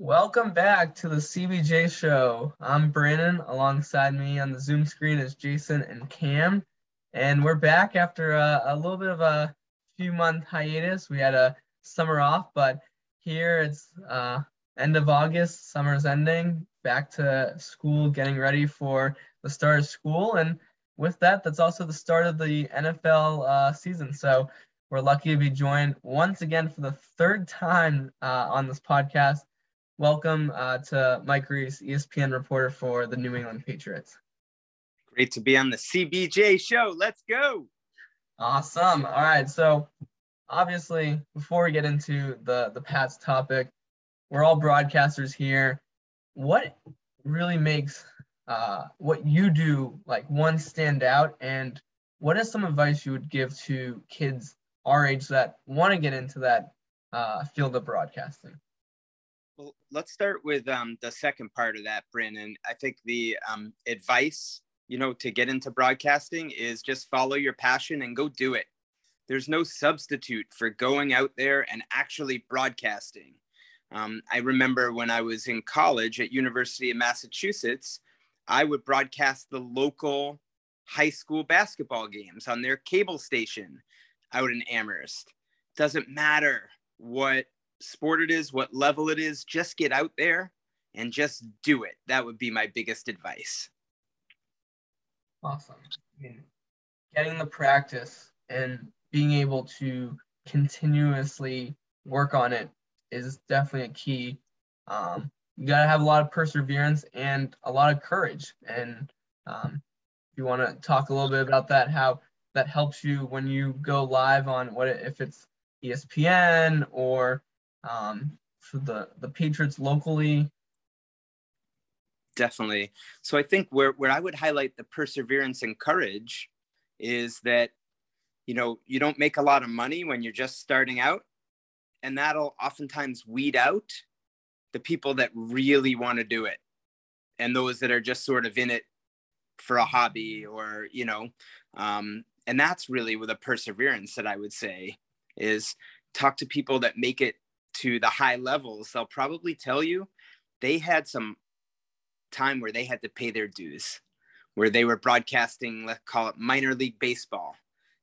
Welcome back to the CBJ show. I'm Brandon. Alongside me on the Zoom screen is Jason and Cam. And we're back after a, a little bit of a few month hiatus. We had a summer off, but here it's uh, end of August, summer's ending, back to school, getting ready for the start of school. And with that, that's also the start of the NFL uh, season. So we're lucky to be joined once again for the third time uh, on this podcast. Welcome uh, to Mike Reiss, ESPN reporter for the New England Patriots. Great to be on the CBJ show. Let's go. Awesome. All right. So, obviously, before we get into the the Pats topic, we're all broadcasters here. What really makes uh, what you do like one stand out, and what is some advice you would give to kids our age that want to get into that uh, field of broadcasting? Well, let's start with um, the second part of that, Brandon. I think the um, advice, you know, to get into broadcasting is just follow your passion and go do it. There's no substitute for going out there and actually broadcasting. Um, I remember when I was in college at University of Massachusetts, I would broadcast the local high school basketball games on their cable station out in Amherst. Doesn't matter what sport it is, what level it is, just get out there and just do it. That would be my biggest advice. Awesome. I mean, getting the practice and being able to continuously work on it is definitely a key. Um, you got to have a lot of perseverance and a lot of courage. And um, if you want to talk a little bit about that, how that helps you when you go live on what if it's ESPN or um, for the the Patriots locally. Definitely. So I think where where I would highlight the perseverance and courage is that you know you don't make a lot of money when you're just starting out, and that'll oftentimes weed out the people that really want to do it and those that are just sort of in it for a hobby or you know um, and that's really with a perseverance that i would say is talk to people that make it to the high levels they'll probably tell you they had some time where they had to pay their dues where they were broadcasting let's call it minor league baseball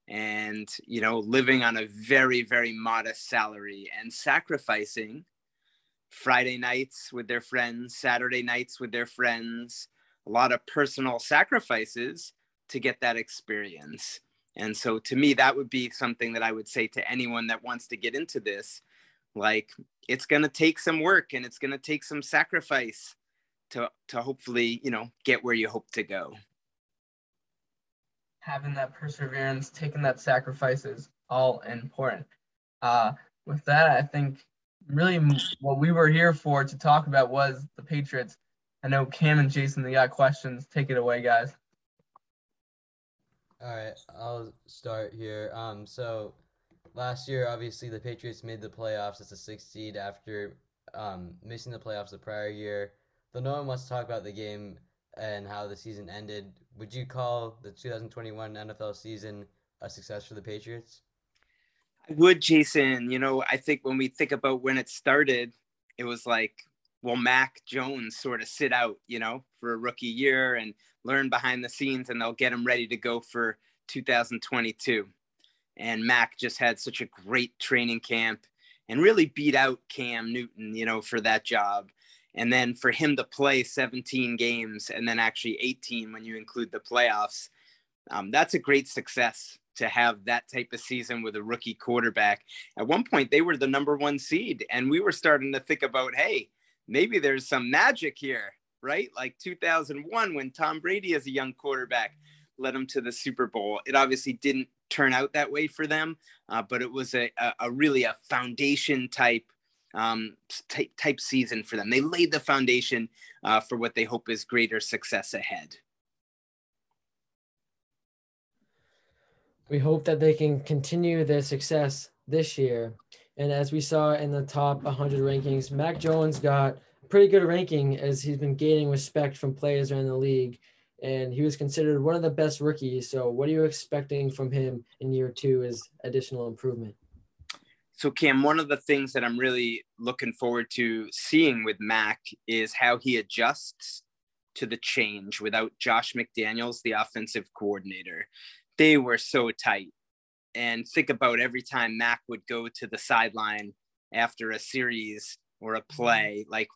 and you know living on a very very modest salary and sacrificing Friday nights with their friends, Saturday nights with their friends, a lot of personal sacrifices to get that experience. And so to me, that would be something that I would say to anyone that wants to get into this. Like it's going to take some work and it's going to take some sacrifice to, to hopefully, you know, get where you hope to go. Having that perseverance, taking that sacrifice is all important. Uh, with that, I think really what we were here for to talk about was the Patriots. I know Cam and Jason, they got questions. Take it away, guys. All right, I'll start here. Um, so last year, obviously, the Patriots made the playoffs as a sixth seed after um, missing the playoffs the prior year. Though no one wants to talk about the game and how the season ended, would you call the 2021 NFL season a success for the Patriots? I would, Jason. You know, I think when we think about when it started, it was like, will Mac Jones sort of sit out, you know, for a rookie year and learn behind the scenes and they'll get him ready to go for 2022. And Mac just had such a great training camp and really beat out Cam Newton, you know, for that job. And then for him to play 17 games and then actually 18 when you include the playoffs, um, that's a great success to have that type of season with a rookie quarterback. At one point, they were the number one seed, and we were starting to think about, hey, maybe there's some magic here, right? Like 2001 when Tom Brady, as a young quarterback, led them to the Super Bowl. It obviously didn't turn out that way for them, uh, but it was a, a, a, really a foundation type. Um, type, type season for them. They laid the foundation uh, for what they hope is greater success ahead. we hope that they can continue their success this year. And as we saw in the top 100 rankings, Mac Jones got pretty good ranking as he's been gaining respect from players around the league. And he was considered one of the best rookies. So, what are you expecting from him in year two as additional improvement? So, Cam, one of the things that I'm really looking forward to seeing with Mac is how he adjusts to the change without Josh McDaniels, the offensive coordinator. They were so tight. And think about every time Mac would go to the sideline after a series or a mm-hmm. play, like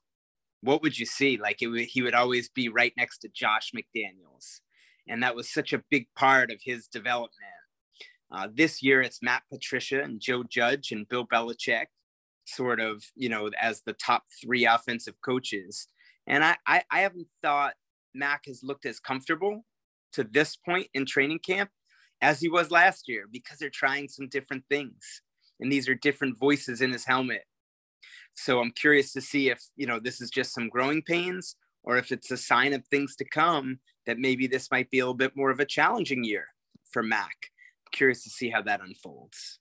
what would you see? Like it he would always be right next to Josh McDaniels. And that was such a big part of his development. Uh, this year, it's Matt Patricia and Joe Judge and Bill Belichick, sort of, you know, as the top three offensive coaches. And I, I, I haven't thought Mac has looked as comfortable to this point in training camp as he was last year because they're trying some different things. And these are different voices in his helmet. So I'm curious to see if, you know, this is just some growing pains or if it's a sign of things to come that maybe this might be a little bit more of a challenging year for Mac. curious to see how that unfolds.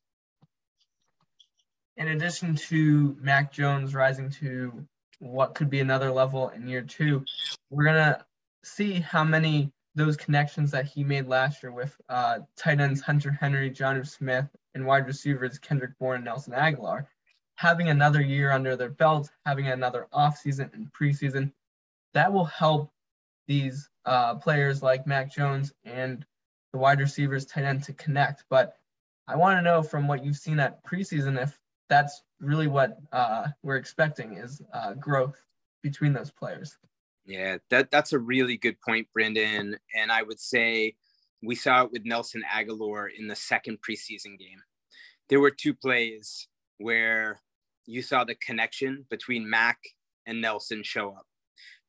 In addition to Mac Jones rising to what could be another level in year two, we're gonna see how many those connections that he made last year with uh, tight ends Hunter Henry, Jonnu Smith, and wide receivers Kendrick Bourne and Nelson Agholor, having another year under their belt, having another offseason and preseason, that will help these uh, players like Mac Jones and the wide receivers tight end to connect. But I want to know from what you've seen at preseason if that's really what uh, we're expecting is uh, growth between those players. Yeah, that that's a really good point, Brendan. And I would say we saw it with Nelson Agholor in the second preseason game. There were two plays where you saw the connection between Mac and Nelson show up.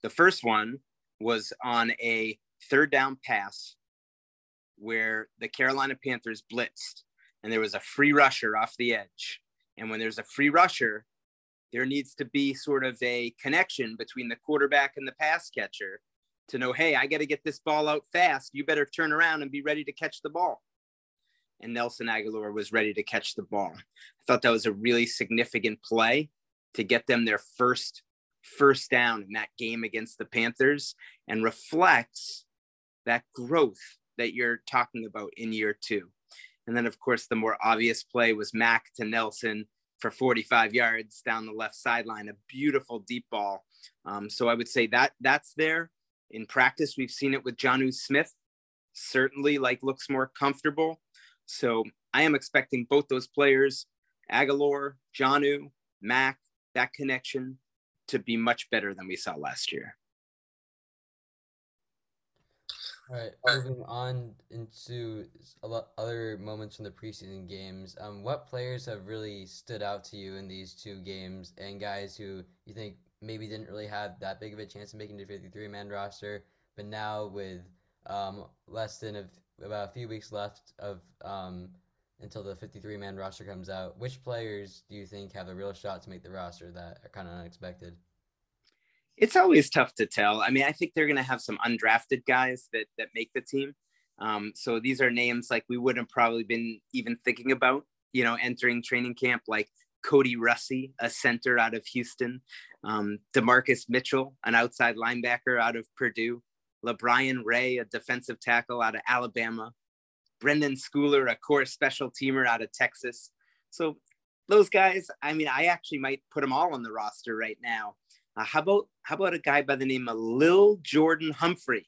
The first one was on a third down pass where the Carolina Panthers blitzed and there was a free rusher off the edge. And when there's a free rusher, there needs to be sort of a connection between the quarterback and the pass catcher to know, hey, I got to get this ball out fast. You better turn around and be ready to catch the ball. And Nelson Agholor was ready to catch the ball. I thought that was a really significant play to get them their first first down in that game against the Panthers and reflects that growth that you're talking about in year two. And then, of course, the more obvious play was Mac to Nelson for 45 yards down the left sideline, a beautiful deep ball. Um, so I would say that that's there. In practice, we've seen it with Jonnu Smith, certainly like looks more comfortable. So I am expecting both those players, Agholor, Jonnu, Mac, that connection to be much better than we saw last year. All right, moving on into a lot other moments from the preseason games. Um, what players have really stood out to you in these two games, and guys who you think maybe didn't really have that big of a chance of making the 53-man roster, but now with um, less than a, about a few weeks left of um, until the 53-man roster comes out, which players do you think have a real shot to make the roster that are kind of unexpected? it's always tough to tell. I mean, I think they're going to have some undrafted guys that that make the team. Um, so these are names like we wouldn't probably been even thinking about, you know, entering training camp, like Kody Russey, a center out of Houston, um, DaMarcus Mitchell, an outside linebacker out of Purdue, LaBryan Ray, a defensive tackle out of Alabama, Brenden Schooler, a core special teamer out of Texas. So those guys, I mean, I actually might put them all on the roster right now. Uh, how about how about a guy by the name of Lil Jordan Humphrey?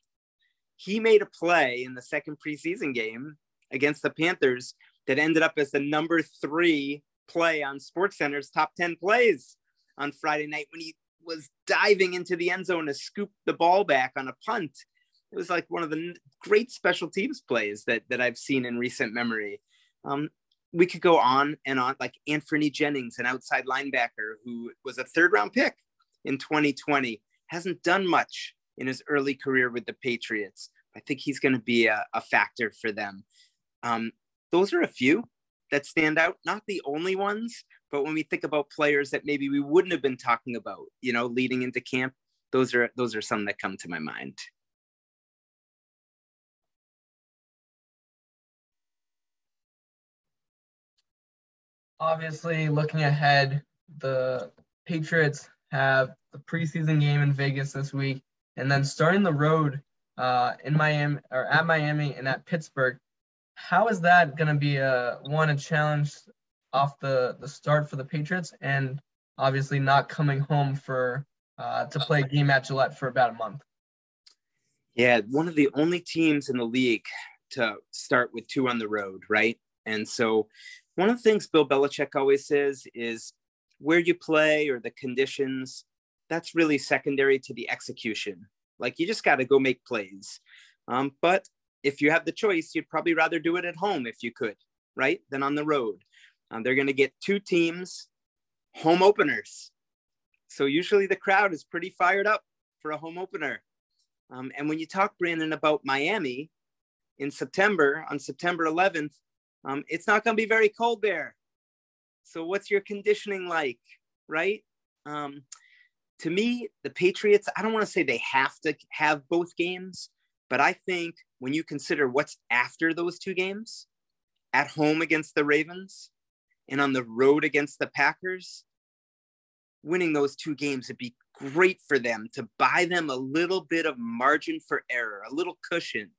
He made a play in the second preseason game against the Panthers that ended up as the number three play on SportsCenter's top 10 plays on Friday night when he was diving into the end zone to scoop the ball back on a punt. It was like one of the great special teams plays that, that I've seen in recent memory. Um, we could go on and on, like Anfernee Jennings, an outside linebacker who was a third round pick in 2020. Hasn't done much in his early career with the Patriots. I think he's going to be a, a, factor for them. Um, those are a few that stand out, not the only ones, but when we think about players that maybe we wouldn't have been talking about, you know, leading into camp, those are those are some that come to my mind. Obviously, looking ahead, the Patriots have the preseason game in Vegas this week, and then starting the road uh, in Miami or at Miami and at Pittsburgh. How is that going to be a one a challenge off the the start for the Patriots, and obviously not coming home for uh, to play a game at Gillette for about a month. Yeah, one of the only teams in the league to start with two on the road, right? And so, one of the things Bill Belichick always says is where you play or the conditions, that's really secondary to the execution. Like you just got to go make plays. Um, but if you have the choice, you'd probably rather do it at home if you could, right? Than on the road. Um, they're going to get two teams, home openers. So usually the crowd is pretty fired up for a home opener. Um, and when you talk, Brandon, about Miami in September, on September 11th, um, it's not going to be very cold there. So what's your conditioning like, right? Um, to me, the Patriots, I don't want to say they have to have both games, but I think when you consider what's after those two games, at home against the Ravens and on the road against the Packers, winning those two games would be great for them to buy them a little bit of margin for error, a little cushion,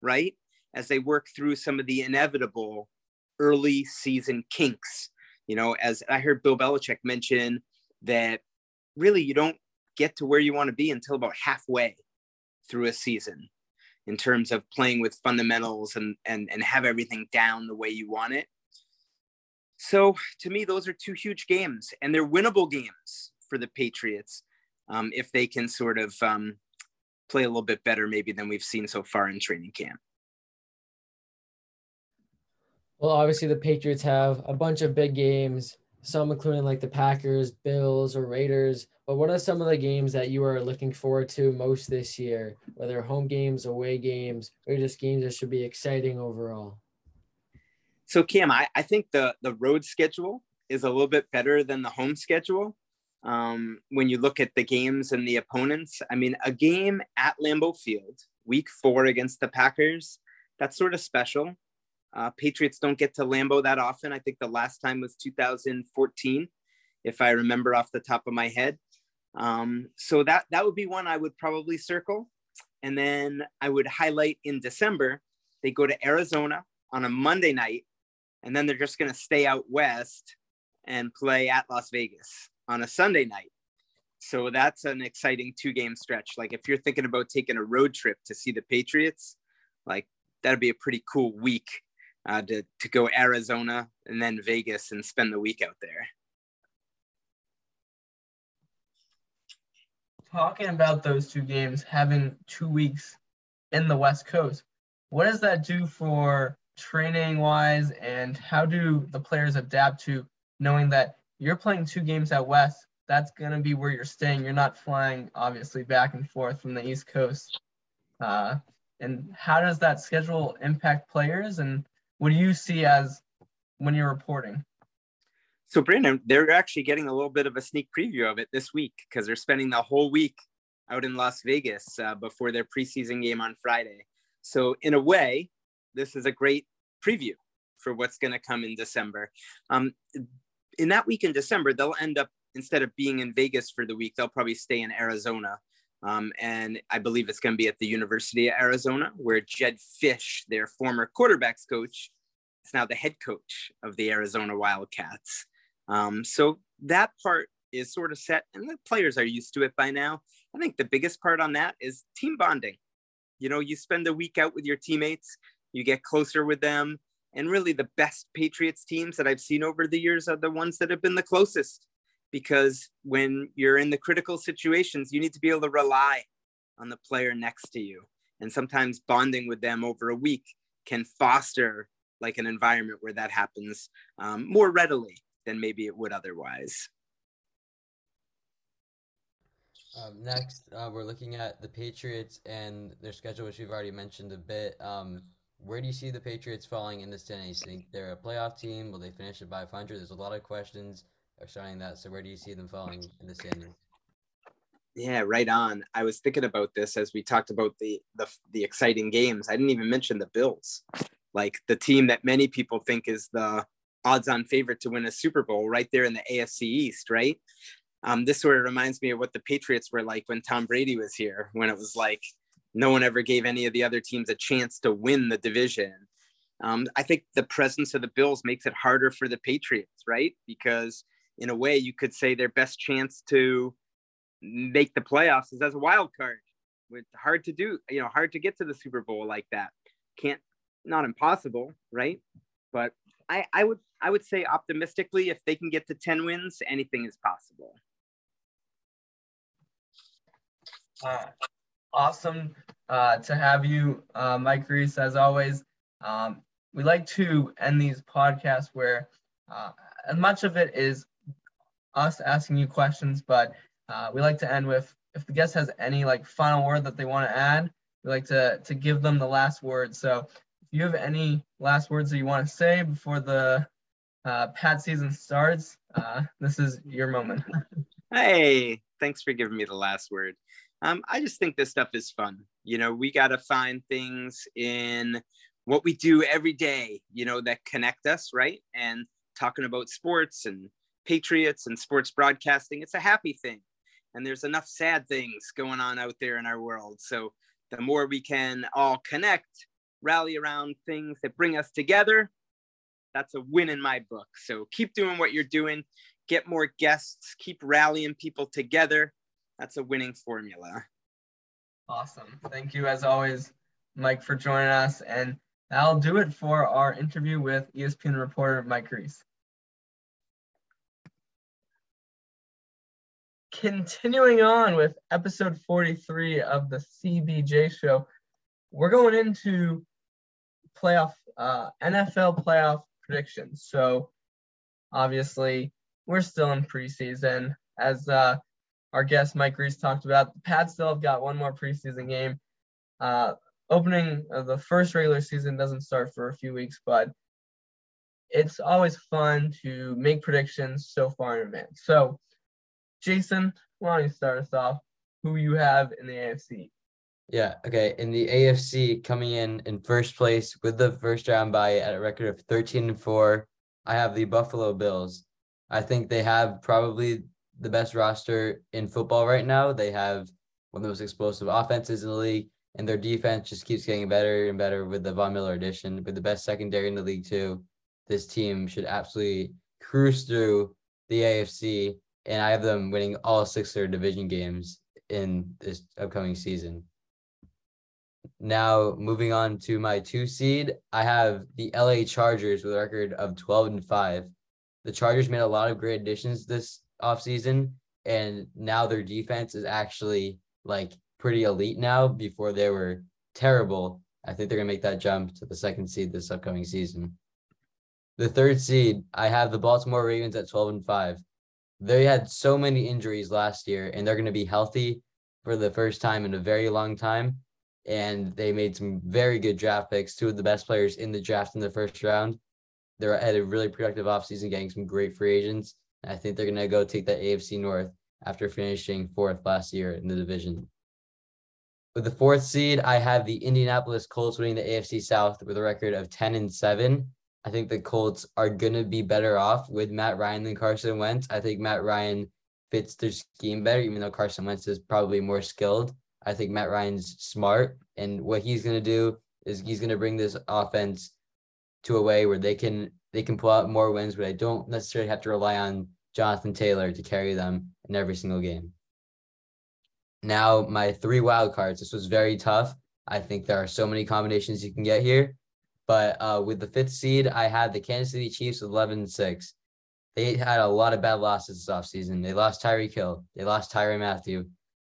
right? As they work through some of the inevitable early season kinks. You know, as I heard Bill Belichick mention that really you don't get to where you want to be until about halfway through a season in terms of playing with fundamentals and and and have everything down the way you want it. So to me, those are two huge games, and they're winnable games for the Patriots um, if they can sort of um, play a little bit better, maybe than we've seen so far in training camp. Well, obviously the Patriots have a bunch of big games, some including like the Packers, Bills, or Raiders. But what are some of the games that you are looking forward to most this year, whether home games, away games, or just games that should be exciting overall? So Cam, I, I think the the road schedule is a little bit better than the home schedule. Um, when you look at the games and the opponents, I mean, a game at Lambeau Field, week four against the Packers, that's sort of special. Uh, Patriots don't get to Lambeau that often. I think the last time was 2014, if I remember off the top of my head. Um, so that that would be one I would probably circle, and then I would highlight in December. They go to Arizona on a Monday night and then they're just going to stay out west and play at Las Vegas on a Sunday night. So that's an exciting two game stretch. Like if you're thinking about taking a road trip to see the Patriots, like that'd be a pretty cool week uh, to, to go Arizona and then Vegas and spend the week out there. Talking about those two games, having two weeks in the West Coast, what does that do for training wise and how do the players adapt to knowing that you're playing two games out west that's going to be where you're staying. You're not flying obviously back and forth from the east coast. Uh, and how does that schedule impact players and what do you see as when you're reporting? So brandon they're actually getting a little bit of a sneak preview of it this week because they're spending the whole week out in las vegas uh, before their preseason game on friday. So in a way this is a great preview for what's going to come in December. Um, in that week in December, they'll end up instead of being in Vegas for the week, they'll probably stay in Arizona. Um, and I believe it's going to be at the University of Arizona, where Jedd Fisch, their former quarterbacks coach, is now the head coach of the Arizona Wildcats. Um, so that part is sort of set, and the players are used to it by now. I think the biggest part on that is team bonding. You know, you spend a week out with your teammates, you get closer with them. And really, the best Patriots teams that I've seen over the years are the ones that have been the closest. Because when you're in the critical situations, you need to be able to rely on the player next to you. And sometimes bonding with them over a week can foster like an environment where that happens um, more readily than maybe it would otherwise. Um, next, uh, we're looking at the Patriots and their schedule, which we've already mentioned a bit. Um, where do you see the Patriots falling in the standings? Think they're a playoff team? Will they finish at 500? There's a lot of questions surrounding that. So where do you see them falling in the standings? Yeah, right on. I was thinking about this as we talked about the the the exciting games. I didn't even mention the Bills, like the team that many people think is the odds-on favorite to win a Super Bowl, right there in the AFC East, right? Um, this sort of reminds me of what the Patriots were like when Tom Brady was here, when it was like no one ever gave any of the other teams a chance to win the division. Um, I think the presence of the Bills makes it harder for the Patriots, right? Because in a way, you could say their best chance to make the playoffs is as a wild card. It's hard to do, you know, hard to get to the Super Bowl like that. Can't, not impossible, right? But I, I would, I would say optimistically, if they can get to ten wins, anything is possible. Uh, awesome uh, to have you, uh, Mike Reiss, as always. Um, we like to end these podcasts where uh, much of it is us asking you questions, but uh, we like to end with if the guest has any like final word that they want to add, we like to to give them the last word. So if you have any last words that you want to say before the uh, Pat season starts, uh, this is your moment. hey, thanks for giving me the last word. Um, I just think this stuff is fun. You know, we got to find things in what we do every day, you know, that connect us, right? And talking about sports and patriots and sports broadcasting, it's a happy thing. And there's enough sad things going on out there in our world. So the more we can all connect, rally around things that bring us together, that's a win in my book. So keep doing what you're doing, get more guests, keep rallying people together. That's a winning formula. Awesome. Thank you, as always, Mike, for joining us. And that'll do it for our interview with ESPN reporter Mike Reiss. Continuing on with episode 43 of the CBJ show, we're going into playoff, uh, NFL playoff predictions. So obviously, we're still in preseason. As uh, our guest Mike Reiss talked about, the Pats still have got one more preseason game. Uh, opening of the first regular season doesn't start for a few weeks, but it's always fun to make predictions so far in advance. So, Jason, why don't you start us off? Who you have in the AFC? Yeah, okay. In the AFC, coming in in first place with the first round bye at a record of 13 and 4, I have the Buffalo Bills. I think they have probably the best roster in football right now. They have one of the most explosive offenses in the league, and their defense just keeps getting better and better with the Von Miller addition, with the best secondary in the league too. This team should absolutely cruise through the AFC, and I have them winning all six of their division games in this upcoming season. Now, moving on to my two seed, I have the LA Chargers with a record of 12 and 5. The Chargers made a lot of great additions this offseason, and now their defense is actually like pretty elite now. Before they were terrible. I think they're gonna make that jump to the second seed this upcoming season. The third seed, I have the Baltimore Ravens at 12 and 5. They had so many injuries last year, and they're gonna be healthy for the first time in a very long time. And they made some very good draft picks, two of the best players in the draft in the first round. They're at a really productive offseason, getting some great free agents. I think they're going to go take the AFC North after finishing fourth last year in the division. With the fourth seed, I have the Indianapolis Colts winning the AFC South with a record of 10 and 7. I think the Colts are going to be better off with Matt Ryan than Carson Wentz. I think Matt Ryan fits their scheme better, even though Carson Wentz is probably more skilled. I think Matt Ryan's smart, and what he's going to do is he's going to bring this offense to a way where they can they can pull out more wins, but I don't necessarily have to rely on Jonathan Taylor to carry them in every single game. Now, my three wild cards. This was very tough. I think there are so many combinations you can get here. But uh, with the fifth seed, I had the Kansas City Chiefs with 11 and 6. They had a lot of bad losses this offseason. They lost Tyreek Hill, They lost Tyrann Mathieu,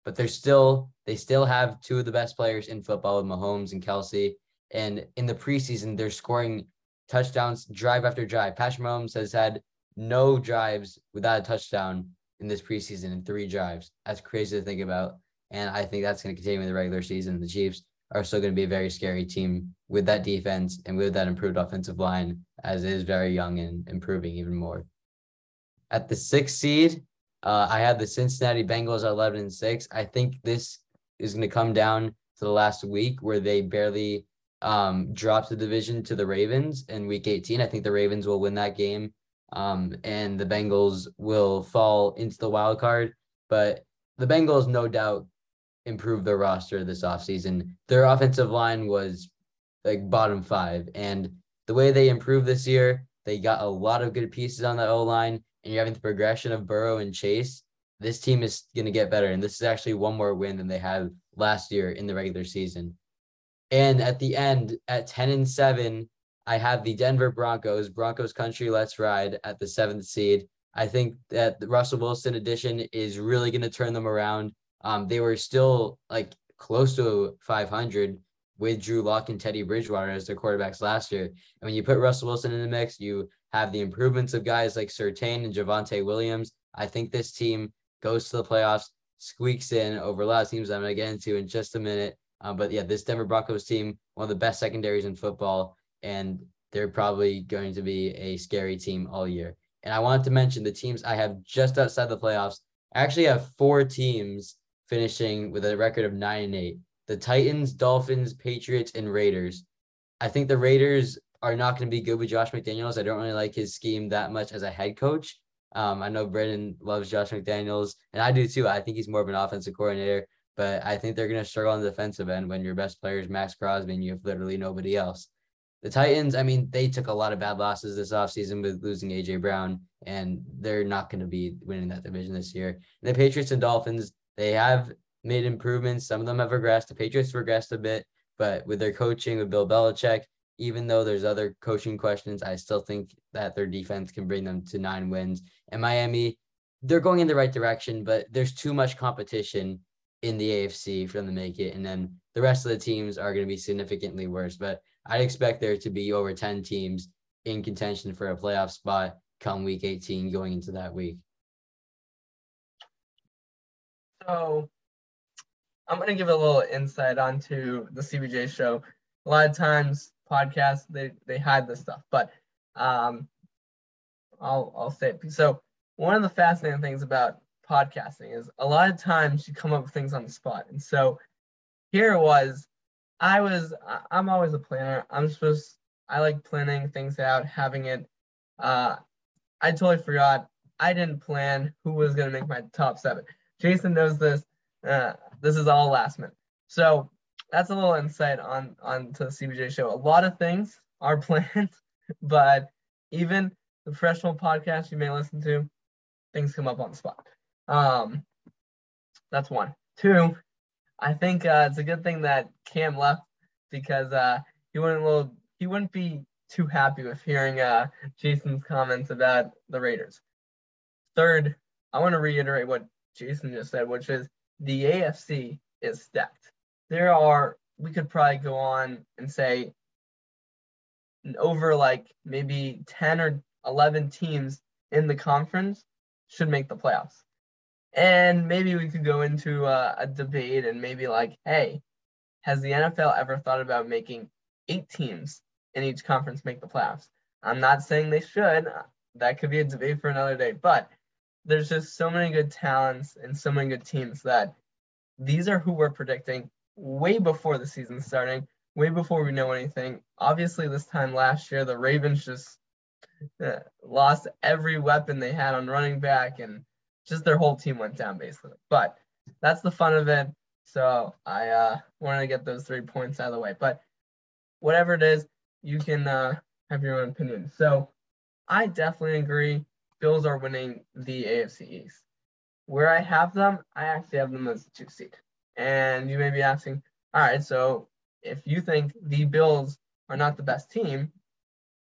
But they're still, they still have two of the best players in football with Mahomes and Kelce. And in the preseason, they're scoring touchdowns drive after drive. Patrick Mahomes has had no drives without a touchdown in this preseason in three drives. That's crazy to think about. And I think that's going to continue in the regular season. The Chiefs are still going to be a very scary team with that defense and with that improved offensive line, as it is very young and improving even more. At the sixth seed, uh, I have the Cincinnati Bengals at 11 and 6. I think this is going to come down to the last week where they barely um, dropped the division to the Ravens in week 18. I think the Ravens will win that game um, and the Bengals will fall into the wild card. But the Bengals, no doubt, improved their roster this offseason. Their offensive line was like bottom five, and the way they improved this year, they got a lot of good pieces on the O line, and you're having the progression of Burrow and Chase. This team is going to get better, and this is actually one more win than they had last year in the regular season. And at the end, at 10 and 7, I have the Denver Broncos, Broncos country, let's ride at the seventh seed. I think that the Russell Wilson addition is really going to turn them around. Um, they were still like close to 500 with Drew Lock and Teddy Bridgewater as their quarterbacks last year. And when you put Russell Wilson in the mix, you have the improvements of guys like Surtain and Javonte Williams. I think this team goes to the playoffs, squeaks in over a lot of teams I'm going to get into in just a minute. Um, but yeah, this Denver Broncos team, one of the best secondaries in football, and they're probably going to be a scary team all year. And I wanted to mention the teams I have just outside the playoffs. I actually have four teams finishing with a record of nine and eight. The Titans, Dolphins, Patriots, and Raiders. I think the Raiders are not going to be good with Josh McDaniels. I don't really like his scheme that much as a head coach. Um, I know Brendan loves Josh McDaniels, and I do too. I think he's more of an offensive coordinator, but I think they're going to struggle on the defensive end when your best player is Maxx Crosby and you have literally nobody else. The Titans, I mean, they took a lot of bad losses this offseason with losing AJ Brown, and they're not going to be winning that division this year. And the Patriots and Dolphins, they have made improvements. Some of them have regressed. The Patriots regressed a bit, but with their coaching with Bill Belichick, even though there's other coaching questions, I still think that their defense can bring them to nine wins. And Miami, they're going in the right direction, but there's too much competition in the AFC for them to make it. And then the rest of the teams are going to be significantly worse. But I'd expect there to be over 10 teams in contention for a playoff spot come week 18 going into that week. So I'm going to give a little insight onto the CBJ show. A lot of times podcasts, they, they hide this stuff, but um, I'll, I'll say it. So one of the fascinating things about podcasting is a lot of times you come up with things on the spot. And so here it was, I was, I'm always a planner. I'm supposed, I like planning things out, having it. Uh, I totally forgot. I didn't plan who was going to make my top seven. Jason knows this. Uh, this is all last minute. So that's a little insight on on to the CBJ show. A lot of things are planned, but even the professional podcast you may listen to, things come up on the spot. Um, that's one. Two, I think uh, it's a good thing that Cam left because uh, he wouldn't little he wouldn't be too happy with hearing uh, Jason's comments about the Raiders. Third, I want to reiterate what Jason just said, which is the AFC is stacked. There are, we could probably go on and say over like maybe 10 or 11 teams in the conference should make the playoffs. And maybe we could go into a, a debate and maybe like, hey, has the NFL ever thought about making eight teams in each conference make the playoffs? I'm not saying they should. That could be a debate for another day, but there's just so many good talents and so many good teams that these are who we're predicting way before the season starting, way before we know anything. Obviously, this time last year, the Ravens just uh, lost every weapon they had on running back and just their whole team went down basically. But that's the fun of it. So I uh, wanted to get those three points out of the way. But whatever it is, you can uh, have your own opinion. So I definitely agree Bills are winning the AFC East. Where I have them, I actually have them as two seed. And you may be asking, all right, so if you think the Bills are not the best team,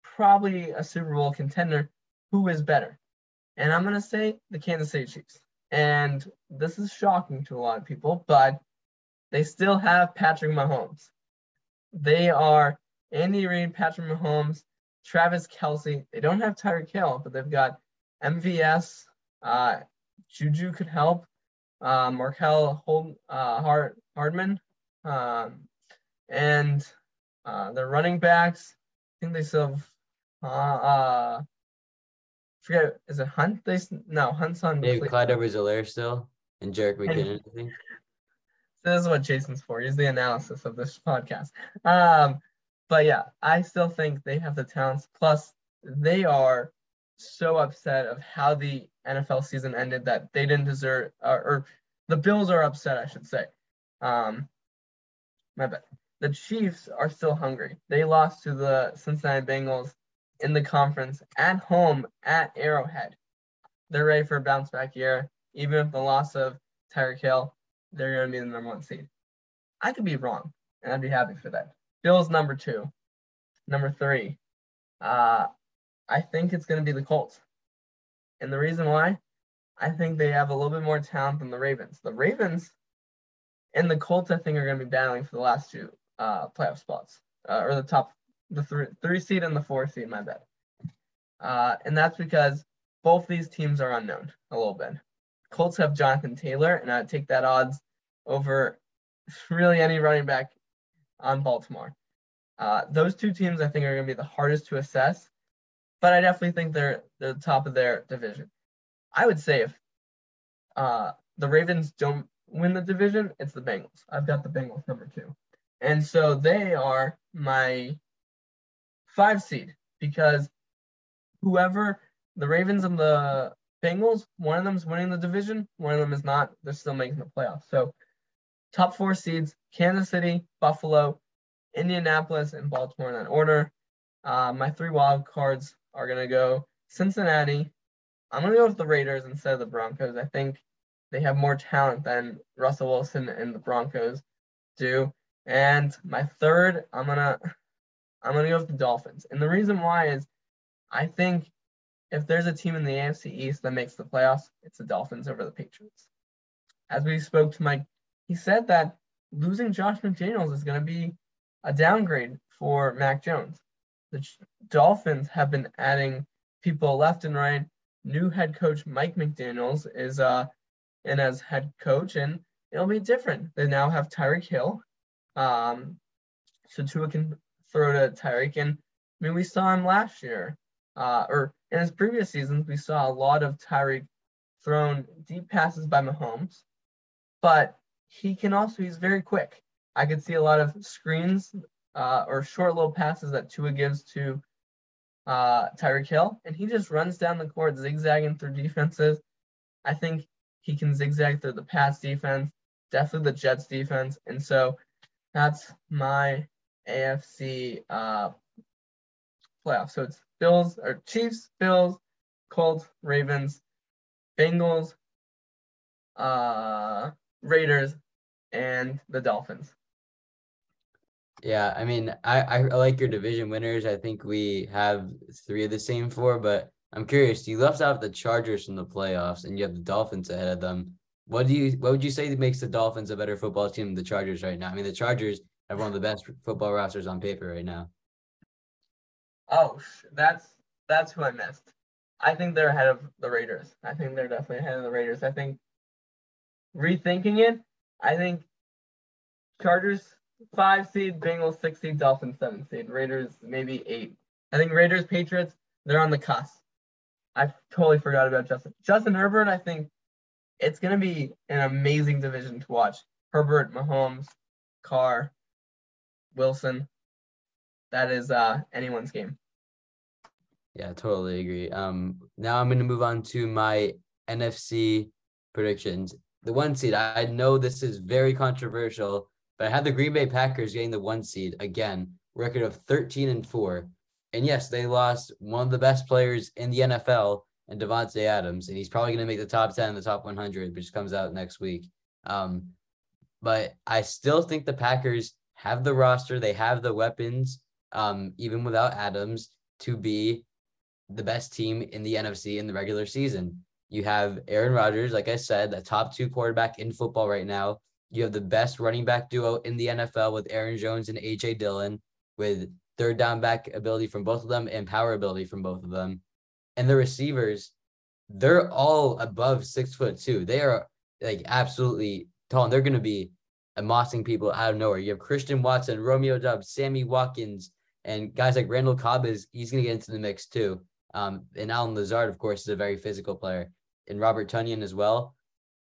probably a Super Bowl contender, who is better? And I'm going to say the Kansas City Chiefs. And this is shocking to a lot of people, but they still have Patrick Mahomes. They are Andy Reid, Patrick Mahomes, Travis Kelce. They don't have Tyreek Hill, but they've got MVS, uh, Juju could help. Uh, Markel Hold, uh, Hard, Hardman, um, and uh, their running backs. I think they still have. Uh, uh, forget is it Hunt? They no Hunt's on. Dave Clyde over still and Jerick McKinnon. I think. So this is what Jason's for. He's the analysis of this podcast. Um, but yeah, I still think they have the talents. Plus, they are so upset of how the NFL season ended that they didn't deserve, or, or the Bills are upset, I should say. Um, my bad. the Chiefs are still hungry. They lost to the Cincinnati Bengals in the conference at home at Arrowhead. They're ready for a bounce back year. Even with the loss of Tyreek Hill, they're going to be the number one seed. I could be wrong, and I'd be happy for that. Bills number two. Number three, uh, I think it's going to be the Colts. And the reason why, I think they have a little bit more talent than the Ravens. The Ravens and the Colts, I think, are going to be battling for the last two uh, playoff spots, uh, or the top, the three, three seed and the four seed, my bad. Uh, and that's because both these teams are unknown a little bit. Colts have Jonathan Taylor, and I'd take that odds over really any running back on Baltimore. Uh, those two teams, I think, are going to be the hardest to assess, but I definitely think they're, they're the top of their division. I would say if uh, the Ravens don't win the division, it's the Bengals. I've got the Bengals number two. And so they are my five seed because whoever the Ravens and the Bengals, one of them is winning the division, one of them is not. They're still making the playoffs. So top four seeds Kansas City, Buffalo, Indianapolis, and Baltimore in that order. Uh, my three wild cards are to go Cincinnati. I'm to go with the Raiders instead of the Broncos. I think they have more talent than Russell Wilson and the Broncos do. And my third, I'm gonna I'm gonna go with the Dolphins. And the reason why is I think if there's a team in the AFC East that makes the playoffs, it's the Dolphins over the Patriots. As we spoke to Mike, he said that losing Josh McDaniels is going to be a downgrade for Mac Jones. The Dolphins have been adding people left and right. New head coach Mike McDaniels is uh in as head coach, and it'll be different. They now have Tyreek Hill, um, so Tua can throw to Tyreek. And I mean, we saw him last year, uh, or in his previous seasons, we saw a lot of Tyreek thrown deep passes by Mahomes, but he can also, he's very quick. I could see a lot of screens uh, or short little passes that Tua gives to uh, Tyreek Hill, and he just runs down the court, zigzagging through defenses. I think he can zigzag through the pass defense, definitely the Jets defense, and so that's my AFC uh, playoff. So it's Bills or Chiefs, Bills, Colts, Ravens, Bengals, uh, Raiders, and the Dolphins. Yeah, I mean, I, I like your division winners. I think we have three of the same four, but I'm curious. You left out the Chargers from the playoffs, and you have the Dolphins ahead of them. What do you? What would you say makes the Dolphins a better football team than the Chargers right now? I mean, the Chargers have one of the best football rosters on paper right now. Oh, that's that's who I missed. I think they're ahead of the Raiders. I think they're definitely ahead of the Raiders. I think rethinking it, I think Chargers five seed, Bengals six seed, Dolphins seven seed, Raiders maybe eight. I think Raiders, Patriots, they're on the cusp. I totally forgot about Justin. Justin Herbert, I think it's gonna be an amazing division to watch. Herbert, Mahomes, Carr, Wilson. That is uh anyone's game. Yeah, totally agree. Um, now I'm going to move on to my NFC predictions. The one seed, I know this is very controversial, but I had the Green Bay Packers getting the one seed again, record of 13 and four. And yes, they lost one of the best players in the NFL and Davante Adams, and he's probably going to make the top 10 the top 100, which comes out next week. Um, but I still think the Packers have the roster, they have the weapons, um, even without Adams, to be the best team in the NFC in the regular season. You have Aaron Rodgers, like I said, the top two quarterback in football right now. You have the best running back duo in the NFL with Aaron Jones and AJ Dillon, with third down back ability from both of them and power ability from both of them. And the receivers, they're all above six foot two. They are like absolutely tall, and they're going to be mossing people out of nowhere. You have Christian Watson, Romeo Doubs, Sammy Watkins, and guys like Randall Cobb is he's going to get into the mix too. Um, and Allen Lazard, of course, is a very physical player, and Robert Tonyan as well.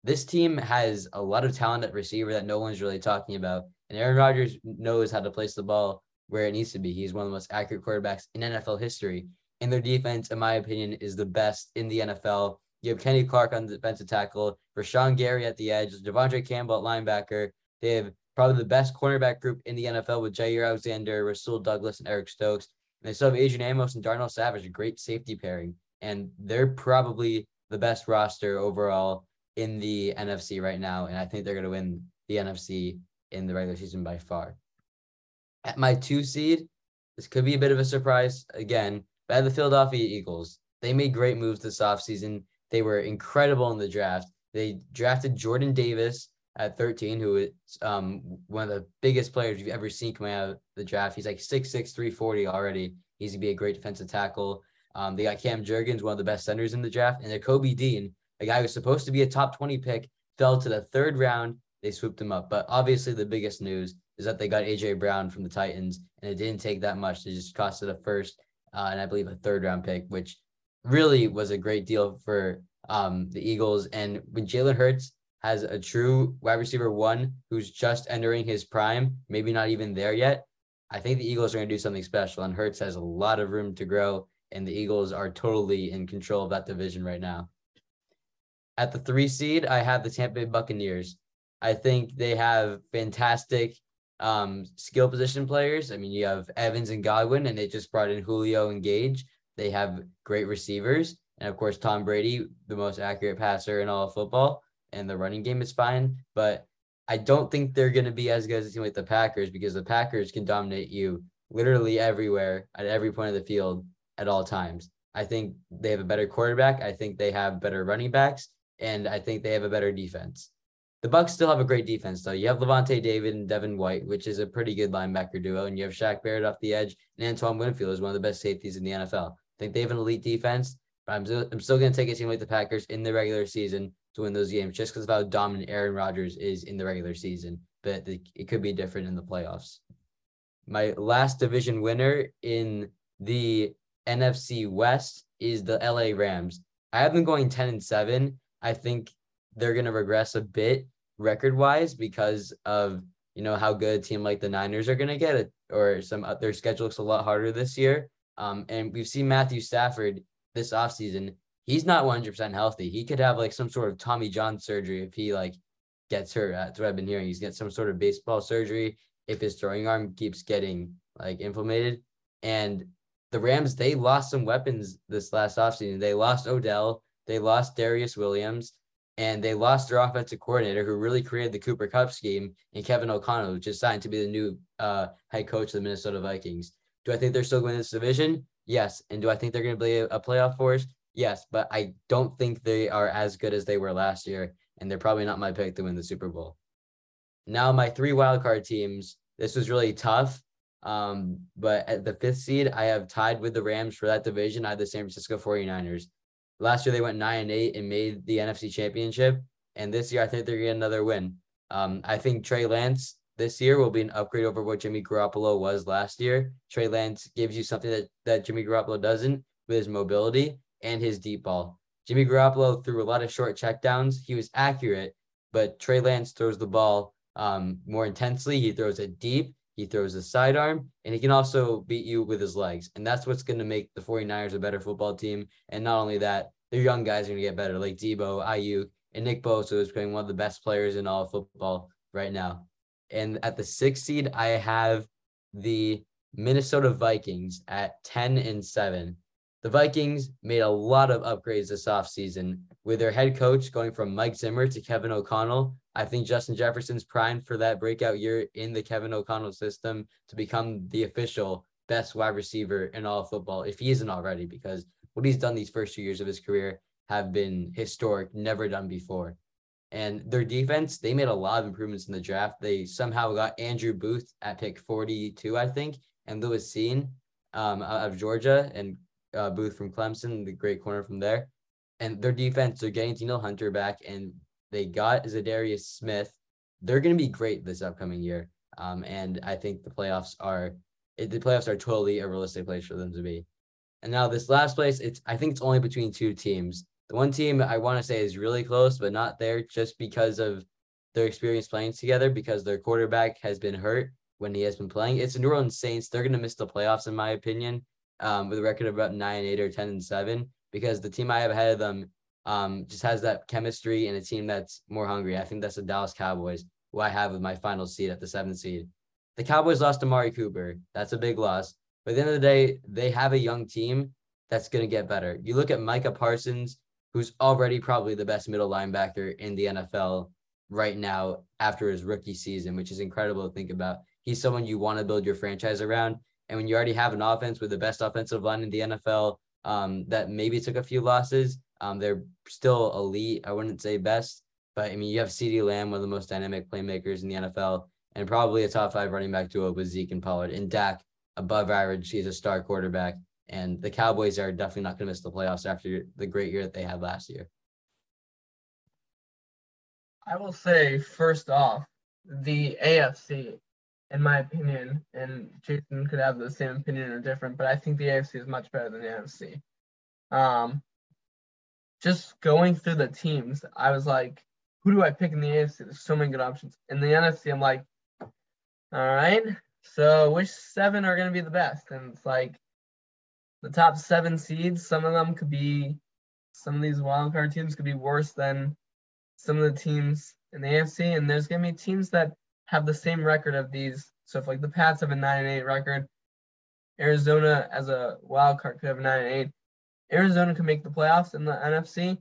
This team has a lot of talent at receiver that no one's really talking about, and Aaron Rodgers knows how to place the ball where it needs to be. He's one of the most accurate quarterbacks in NFL history. And their defense, in my opinion, is the best in the NFL. You have Kenny Clark on the defensive tackle, Rashan Gary at the edge, De'Vondre Campbell at linebacker. They have probably the best cornerback group in the NFL with Jaire Alexander, Rasul Douglas, and Eric Stokes. And they still have Adrian Amos and Darnell Savage, a great safety pairing. And they're probably the best roster overall in the NFC right now. And I think they're going to win the NFC in the regular season by far. At my two seed, this could be a bit of a surprise again, but the Philadelphia Eagles. They made great moves this offseason. They were incredible in the draft. They drafted Jordan Davis at 13, who is um, one of the biggest players you've ever seen coming out of the draft. He's like 6'6, 340 already. He's going to be a great defensive tackle. Um, they got Cam Jurgens, one of the best centers in the draft, and then Kobe Dean, a guy who was supposed to be a top 20 pick, fell to the third round. They swooped him up. But obviously, the biggest news is that they got AJ Brown from the Titans, and it didn't take that much. They just costed a first uh, and I believe a third round pick, which really was a great deal for um, the Eagles. And when Jalen Hurts has a true wide receiver one who's just entering his prime, maybe not even there yet, I think the Eagles are going to do something special. And Hurts has a lot of room to grow, and the Eagles are totally in control of that division right now. At the three seed, I have the Tampa Bay Buccaneers. I think they have fantastic um, skill position players. I mean, you have Evans and Godwin, and they just brought in Julio and Gage. They have great receivers. And of course, Tom Brady, the most accurate passer in all of football, and the running game is fine. But I don't think they're going to be as good as a team like the Packers because the Packers can dominate you literally everywhere at every point of the field at all times. I think they have a better quarterback. I think they have better running backs, and I think they have a better defense. The Bucks still have a great defense, though. You have Lavonte David and Devin White, which is a pretty good linebacker duo, and you have Shaq Barrett off the edge, and Antoine Winfield is one of the best safeties in the NFL. I think they have an elite defense, but I'm I'm still going to take a team like the Packers in the regular season to win those games, just because of how dominant Aaron Rodgers is in the regular season. But it could be different in the playoffs. My last division winner in the NFC West is the LA Rams. I have them going 10 and 7. I think they're going to regress a bit record wise because of you know how good a team like the Niners are going to get it, or some their schedule looks a lot harder this year. Um, and we've seen Matthew Stafford this offseason. He's not 100% healthy. He could have like some sort of Tommy John surgery if he like gets hurt. That's what I've been hearing. He's getting some sort of baseball surgery if his throwing arm keeps getting like inflamed. And the Rams, they lost some weapons this last offseason. They lost Odell. They lost Darious Williams and they lost their offensive coordinator who really created the Cooper Kupp scheme and Kevin O'Connell, who just signed to be the new uh, head coach of the Minnesota Vikings. Do I think they're still going to this division? Yes. And do I think they're going to be a playoff force? Yes. But I don't think they are as good as they were last year. And they're probably not my pick to win the Super Bowl. Now, my three wildcard teams, this was really tough. Um, but at the fifth seed, I have tied with the Rams for that division. I have the San Francisco 49ers. Last year they went nine and eight and made the NFC Championship, and this year I think they're getting another win. Um, I think Trey Lance this year will be an upgrade over what Jimmy Garoppolo was last year. Trey Lance gives you something that, that Jimmy Garoppolo doesn't with his mobility and his deep ball. Jimmy Garoppolo threw a lot of short checkdowns. He was accurate, but Trey Lance throws the ball um, more intensely. He throws it deep. He throws a sidearm, and he can also beat you with his legs. And that's what's going to make the 49ers a better football team. And not only that, their young guys are going to get better, like Deebo, Aiyuk, and Nick Bosa is becoming one of the best players in all football right now. And at the sixth seed, I have the Minnesota Vikings at 10 and 7. The Vikings made a lot of upgrades this offseason with their head coach going from Mike Zimmer to Kevin O'Connell. I think Justin Jefferson's primed for that breakout year in the Kevin O'Connell system to become the official best wide receiver in all football, if he isn't already, because what he's done these first two years of his career have been historic, never done before. And their defense, they made a lot of improvements in the draft. They somehow got Andrew Booth at pick 42, I think, and Lewis Cine um, of Georgia, and uh, Booth from Clemson, the great corner from there. And their defense, they're getting Danielle Hunter back, and they got Za'Darius Smith. They're going to be great this upcoming year. Um, and I think the playoffs are it, the playoffs are totally a realistic place for them to be. And now this last place, it's I think it's only between two teams. The one team I want to say is really close, but not there just because of their experience playing together, because their quarterback has been hurt when he has been playing. It's the New Orleans Saints. They're going to miss the playoffs, in my opinion um, with a record of about nine, eight, or ten and seven, because the team I have ahead of them um, just has that chemistry and a team that's more hungry. I think that's the Dallas Cowboys. who I have with my final seed at the seventh seed. The Cowboys lost to Amari Cooper. That's a big loss. But at the end of the day, they have a young team that's going to get better. You look at Micah Parsons, who's already probably the best middle linebacker in the NFL right now after his rookie season, which is incredible to think about. He's someone you want to build your franchise around. And when you already have an offense with the best offensive line in the NFL um, that maybe took a few losses, um, they're still elite. I wouldn't say best, but I mean, you have CeeDee Lamb, one of the most dynamic playmakers in the NFL, and probably a top five running back duo with Zeke and Pollard. And Dak, above average. He's a star quarterback. And the Cowboys are definitely not going to miss the playoffs after the great year that they had last year. I will say, first off, the AFC, in my opinion, and Jason could have the same opinion or different, but I think the AFC is much better than the NFC. Um, just going through the teams, I was like, who do I pick in the AFC? There's so many good options. In the NFC, I'm like, all right, so which seven are going to be the best? And it's like the top seven seeds, some of them could be, some of these wildcard teams could be worse than some of the teams in the AFC. And there's going to be teams that have the same record of these. So if like the Pats have a 9 and 8 record, Arizona as a wild card could have a 9 and 8. Arizona could make the playoffs in the NFC.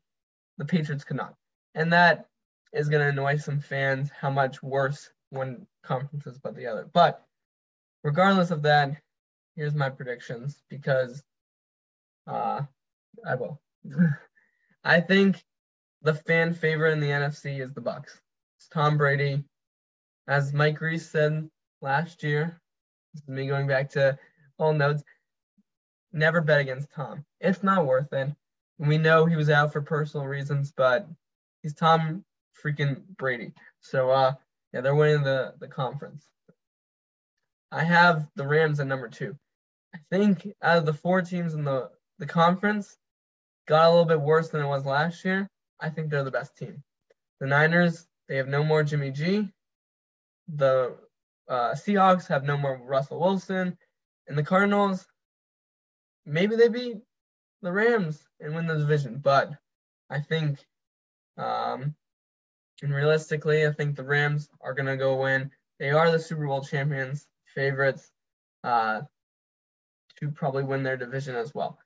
The Patriots could not. And that is going to annoy some fans how much worse one conference is but the other. But regardless of that, here's my predictions because uh, I will. I think the fan favorite in the NFC is the Bucks. It's Tom Brady. As Mike Reiss said last year, me going back to all notes. Never bet against Tom. It's not worth it. We know he was out for personal reasons, but he's Tom freaking Brady. So uh yeah, they're winning the the conference. I have the Rams at number two. I think out of the four teams in the, the conference, got a little bit worse than it was last year. I think they're the best team. The Niners, they have no more Jimmy G. The uh, Seahawks have no more Russell Wilson. And the Cardinals, maybe they beat the Rams and win the division. But I think, um, and realistically, I think the Rams are to go win. They are the Super Bowl champions favorites uh, to probably win their division as well.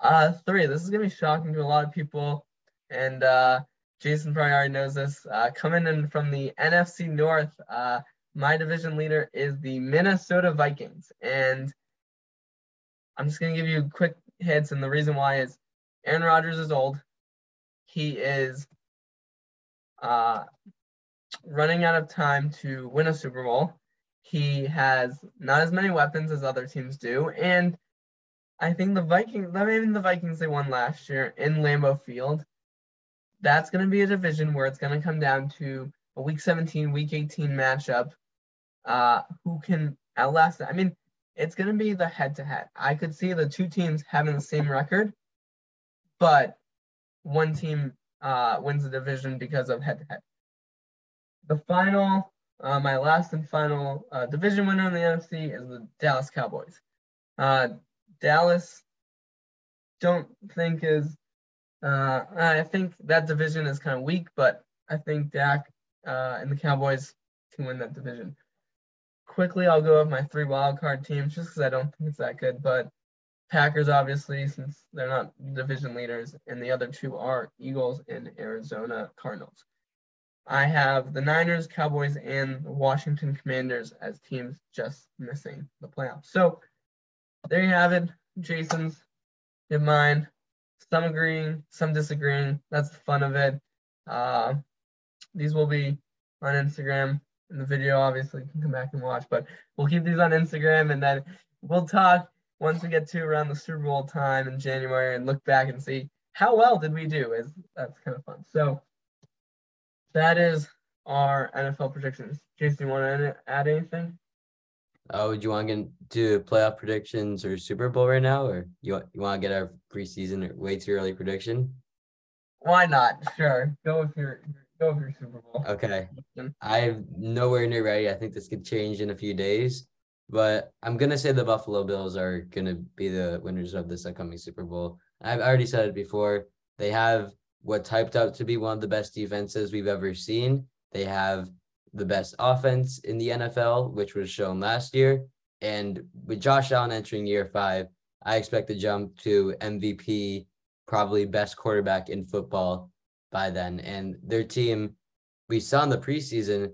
Uh, three, this is to be shocking to a lot of people. And uh, Jason probably already knows this. Uh, coming in from the NFC North, uh, my division leader is the Minnesota Vikings. And I'm just going to give you quick hits. And the reason why is Aaron Rodgers is old. He is uh, running out of time to win a Super Bowl. He has not as many weapons as other teams do, and I think the Vikings, even the Vikings they won last year in Lambeau Field, that's going to be a division where it's going to come down to a Week 17, Week 18 matchup. Uh, who can outlast? I mean, it's going to be the head-to-head. I could see the two teams having the same record, but one team uh, wins the division because of head-to-head. The final uh, my last and final uh, division winner in the NFC is the Dallas Cowboys. Uh, Dallas, don't think is. Uh, I think that division is kind of weak, but I think Dak uh, and the Cowboys can win that division. Quickly, I'll go with my three wildcard teams just because I don't think it's that good. But Packers, obviously, since they're not division leaders, and the other two are Eagles and Arizona Cardinals. I have the Niners, Cowboys, and Washington Commanders as teams just missing the playoffs. So there you have it. Jason's, you mine. Some agreeing, some disagreeing. That's the fun of it. Uh, these will be on Instagram in the video. Obviously, you can come back and watch, but we'll keep these on Instagram and then we'll talk once we get to around the Super Bowl time in January and look back and see how well did we do. Is that's kind of fun. So that is our NFL predictions. Jason, you want to add anything? Oh, would you want to get to playoff predictions or Super Bowl right now, or you you want to get our preseason or way too early prediction? Why not? Sure, go with your go with your Super Bowl. Okay, mm-hmm. I'm nowhere near ready. I think this could change in a few days, but I'm gonna say the Buffalo Bills are gonna be the winners of this upcoming Super Bowl. I've already said it before. They have what typed out to be one of the best defenses we've ever seen. They have the best offense in the NFL, which was shown last year. And with Josh Allen entering year five, I expect to jump to MVP, probably best quarterback in football by then. And their team, we saw in the preseason,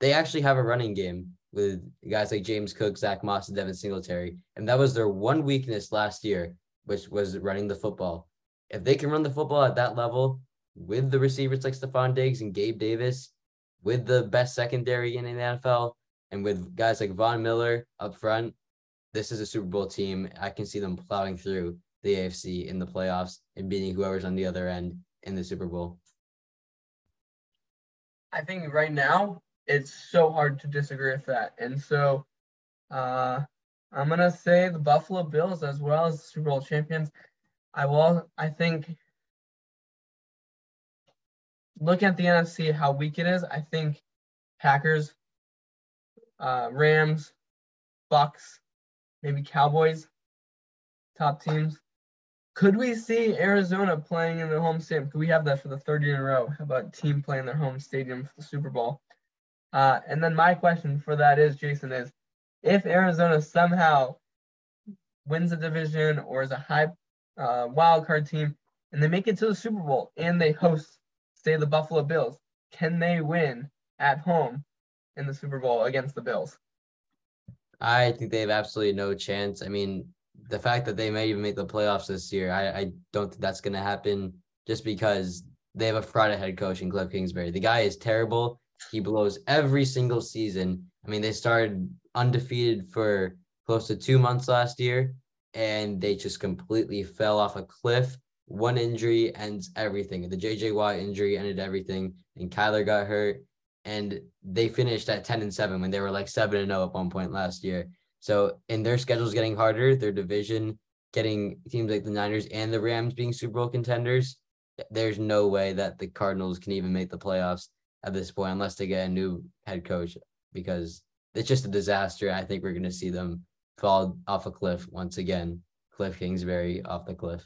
they actually have a running game with guys like James Cook, Zack Moss, and Devin Singletary. And that was their one weakness last year, which was running the football. If they can run the football at that level with the receivers like Stefon Diggs and Gabe Davis, with the best secondary in the NFL, and with guys like Von Miller up front, this is a Super Bowl team. I can see them plowing through the AFC in the playoffs and beating whoever's on the other end in the Super Bowl. I think right now it's so hard to disagree with that. And so uh, I'm gonna say the Buffalo Bills as well as Super Bowl champions. I will I think looking at the NFC how weak it is, I think Packers, uh, Rams, Bucks, maybe Cowboys, top teams. Could we see Arizona playing in their home stadium? Could we have that for the third year in a row? How about team playing their home stadium for the Super Bowl? Uh, and then my question for that is, Jason, is if Arizona somehow wins the division or is a high uh, wild card team and they make it to the Super Bowl and they host, say, the Buffalo Bills, can they win at home in the Super Bowl against the Bills? I think they have absolutely no chance. I mean, the fact that they may even make the playoffs this year, I, I don't think that's going to happen just because they have a fraud head coach in Cliff Kingsbury. The guy is terrible. He blows every single season. I mean, they started undefeated for close to two months last year, and they just completely fell off a cliff. One injury ends everything. The JJ Watt injury ended everything, and Kyler got hurt, and they finished at 10 and 7 when they were like 7 and 0 at one point last year. So, in their schedules getting harder, their division getting teams like the Niners and the Rams being Super Bowl contenders, there's no way that the Cardinals can even make the playoffs at this point unless they get a new head coach because it's just a disaster. I think we're going to see them fall off a cliff once again. Cliff Kingsbury off the cliff.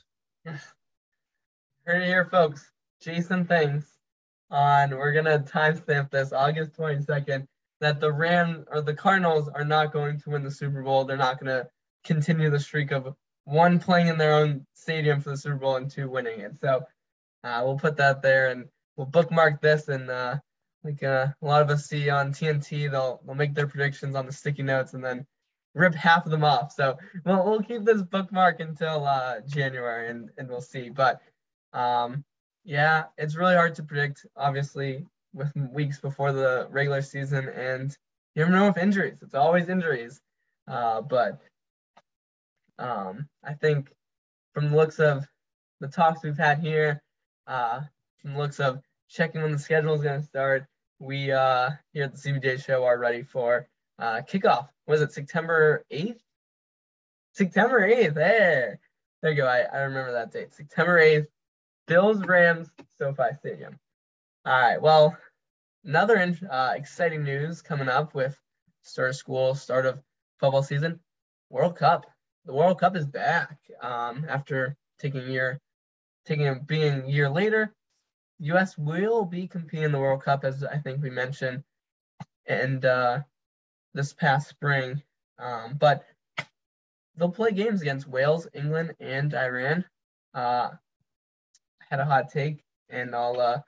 Heard it here, folks. Jason thinks on we're gonna timestamp this August 22nd that the Ram or the Cardinals are not going to win the Super Bowl. They're not to continue the streak of one playing in their own stadium for the Super Bowl and two winning it. So uh, we'll put that there and we'll bookmark this. And uh, like uh, a lot of us see on TNT, they'll they'll make their predictions on the sticky notes and then rip half of them off. So we'll we'll keep this bookmark until uh, January and and we'll see. But um, yeah, it's really hard to predict. Obviously, with weeks before the regular season, and you never know with injuries. It's always injuries. Uh, but um, I think from the looks of the talks we've had here, uh, from the looks of checking when the schedule is going to start, we uh, here at the CBJ show are ready for uh, kickoff. Was it September 8th? September 8th. There. There you go. I, I remember that date. September 8th. Bills Rams SoFi Stadium. All right. Well, another uh, exciting news coming up with start of school, start of football season. World Cup. The World Cup is back um, after taking a year, taking a, being a year later. U.S. will be competing in the World Cup, as I think we mentioned, and uh, this past spring. Um, but they'll play games against Wales, England, and Iran. Uh, had a hot take, and I'll uh,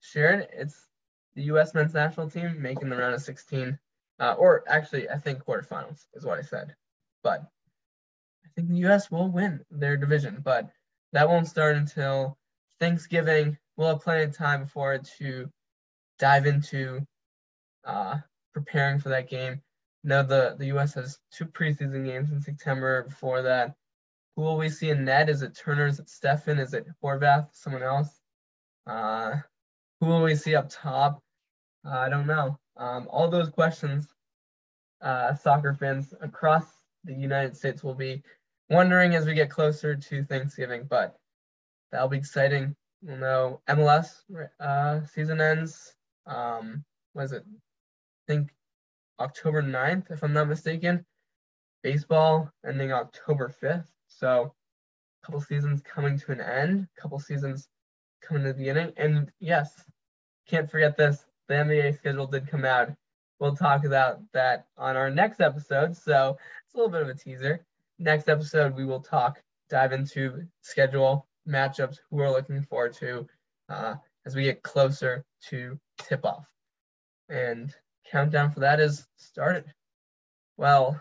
share it. It's the U.S. men's national team making the round of 16, uh, or actually, I think quarterfinals is what I said. But I think the U.S. will win their division, but that won't start until Thanksgiving. We'll have plenty of time before to dive into uh, preparing for that game. Now the the U.S. has two preseason games in September. Before that, who will we see in net? Is it Turner? Is it Steffen? Is it Horvath? Someone else? Uh, who will we see up top? Uh, I don't know. Um, all those questions, uh, soccer fans across the United States will be wondering as we get closer to Thanksgiving, but that'll be exciting. We'll know MLS uh, season ends. Um, was it? I think October 9th, if I'm not mistaken. Baseball ending October 5th. So a couple seasons coming to an end, a couple seasons coming to the beginning. And yes, can't forget this. the NBA schedule did come out. We'll talk about that on our next episode. So it's a little bit of a teaser. Next episode, we will talk, dive into schedule, matchups, who we're looking forward to uh, as we get closer to tip off. And countdown for that is started. Well,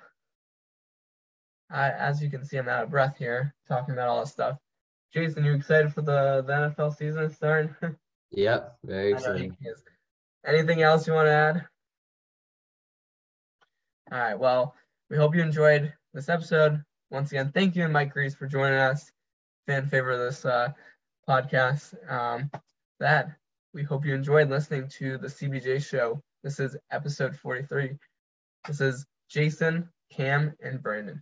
I, as you can see, I'm out of breath here talking about all this stuff. Jason, you excited for the, the NFL season starting? Yep, very I know he exciting. is. Anything else you want to add? All right. Well, we hope you enjoyed this episode. Once again, thank you, and Mike Reiss, for joining us. Fan favorite of this uh, podcast. Um, that we hope you enjoyed listening to the CBJ show. This is episode 43. This is Jason, Cam, and Brandon.